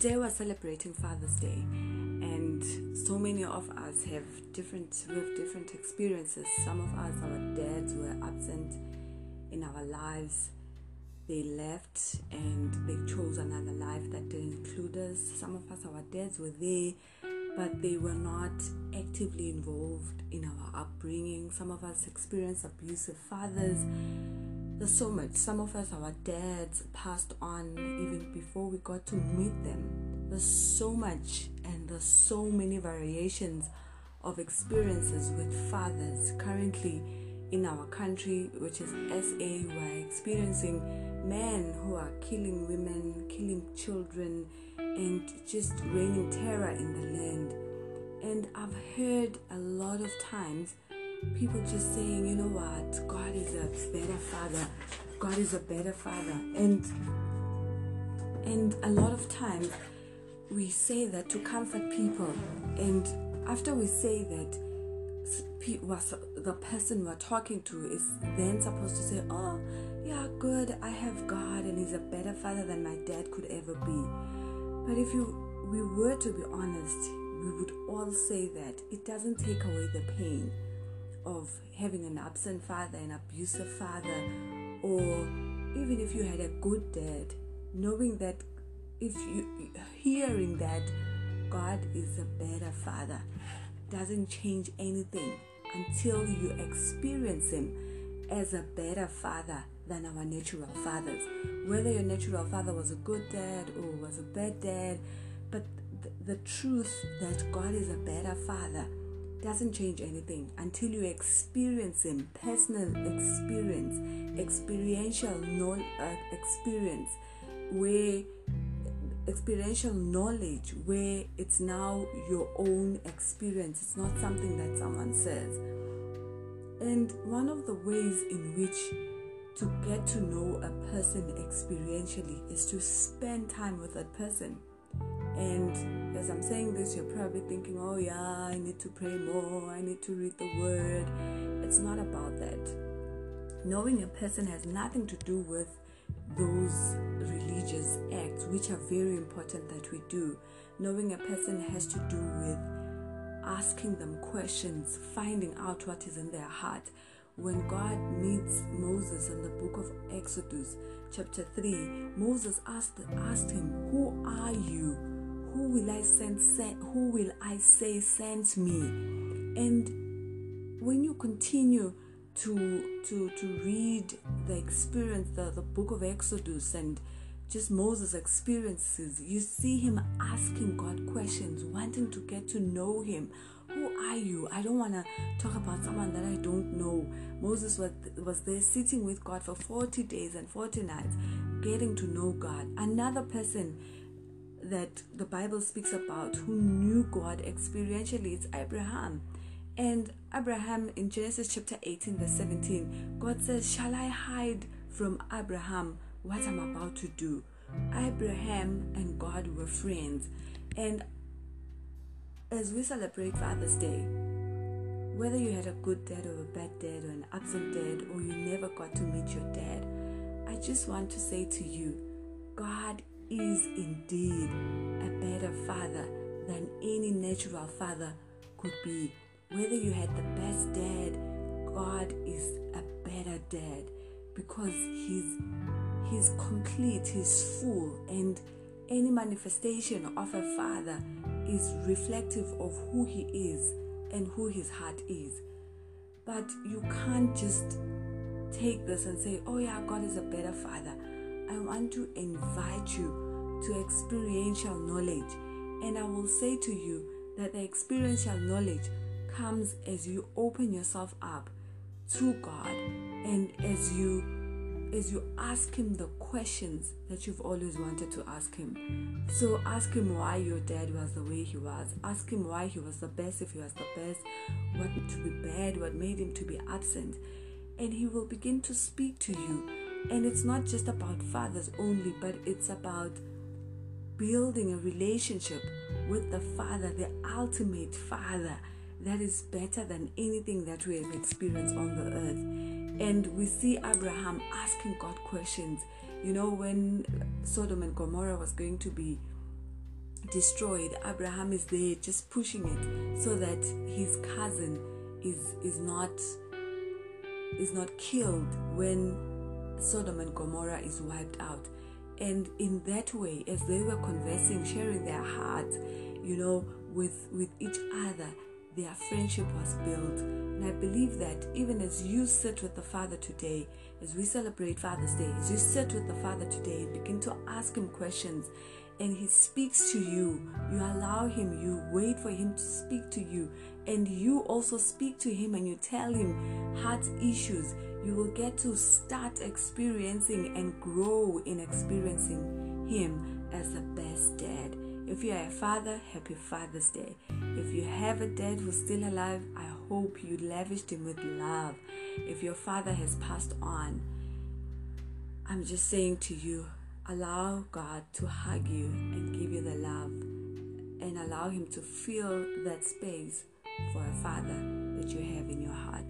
today we're celebrating Father's Day, and so many of us have different have different experiences. Some of us, our dads were absent in our lives. They left and they chose another life that didn't include us. Some of us, our dads were there, but they were not actively involved in our upbringing. Some of us experienced abusive fathers there's so much. Some of us, our dads passed on even before we got to meet them. There's so much, and there's so many variations of experiences with fathers currently in our country, which is SA. We're experiencing men who are killing women, killing children, and just raining terror in the land. And I've heard a lot of times people just saying, you know what, God is a better father. God is a better father. And and a lot of times we say that to comfort people and after we say that the person we're talking to is then supposed to say, Oh, yeah, good, I have God and He's a better father than my dad could ever be. But if you we were to be honest, we would all say that it doesn't take away the pain of having an absent father, an abusive father, or even if you had a good dad, knowing that if you hearing that God is a better father doesn't change anything until you experience him as a better father than our natural fathers. Whether your natural father was a good dad or was a bad dad, but the, the truth that God is a better father doesn't change anything until you experience Him, personal experience, experiential no, uh, experience, where experiential knowledge, where it's now your own experience. It's not something that someone says. And one of the ways in which to get to know a person experientially is to spend time with that person. And as I'm saying this, you're probably thinking, oh, yeah, I need to pray more, I need to read the word. It's not about that. Knowing a person has nothing to do with those religious acts, which are very important that we do. Knowing a person has to do with asking them questions, finding out what is in their heart. When God meets Moses in the book of Exodus, chapter 3, Moses asked, asked him, Who are you? Who will I send, send who will I say sent me? And when you continue to to to read the experience, the, the book of Exodus and just Moses' experiences, you see him asking God questions, wanting to get to know him. Who are you? I don't want to talk about someone that I don't know. Moses was, was there sitting with God for 40 days and 40 nights, getting to know God. Another person that the Bible speaks about who knew God experientially, it's Abraham. And Abraham in Genesis chapter 18, verse 17, God says, Shall I hide from Abraham what I'm about to do? Abraham and God were friends. And as we celebrate Father's Day, whether you had a good dad or a bad dad or an absent dad or you never got to meet your dad, I just want to say to you, God is indeed a better father than any natural father could be. Whether you had the best dad, God is a better dad because he's he's complete, he's full, and any manifestation of a father is reflective of who he is and who his heart is. But you can't just take this and say, oh yeah, God is a better father. I want to invite you to experiential knowledge. And I will say to you that the experiential knowledge comes as you open yourself up to God and as you as you ask him the questions that you've always wanted to ask him. So ask him why your dad was the way he was. Ask him why he was the best if he was the best, what to be bad, what made him to be absent. And he will begin to speak to you and it's not just about fathers only, but it's about building a relationship with the Father, the ultimate Father that is better than anything that we have experienced on the earth. And we see Abraham asking God questions. You know, when Sodom and Gomorrah was going to be destroyed, Abraham is there just pushing it so that his cousin is is not is not killed when Sodom and Gomorrah is wiped out. And in that way, as they were conversing, sharing their hearts, you know, with with each other, their friendship was built. And I believe that even as you sit with the Father today, as we celebrate Father's Day, as you sit with the Father today and begin to ask Him questions, and He speaks to you, you allow Him, you wait for Him to speak to you, and you also speak to Him and you tell Him heart issues, you will get to start experiencing and grow in experiencing Him as the best dad. If you are a father, happy Father's Day. If you have a dad who's still alive, I hope you lavished him with love. If your father has passed on, I'm just saying to you, allow God to hug you and give you the love and allow Him to fill that space for a father that you have in your heart.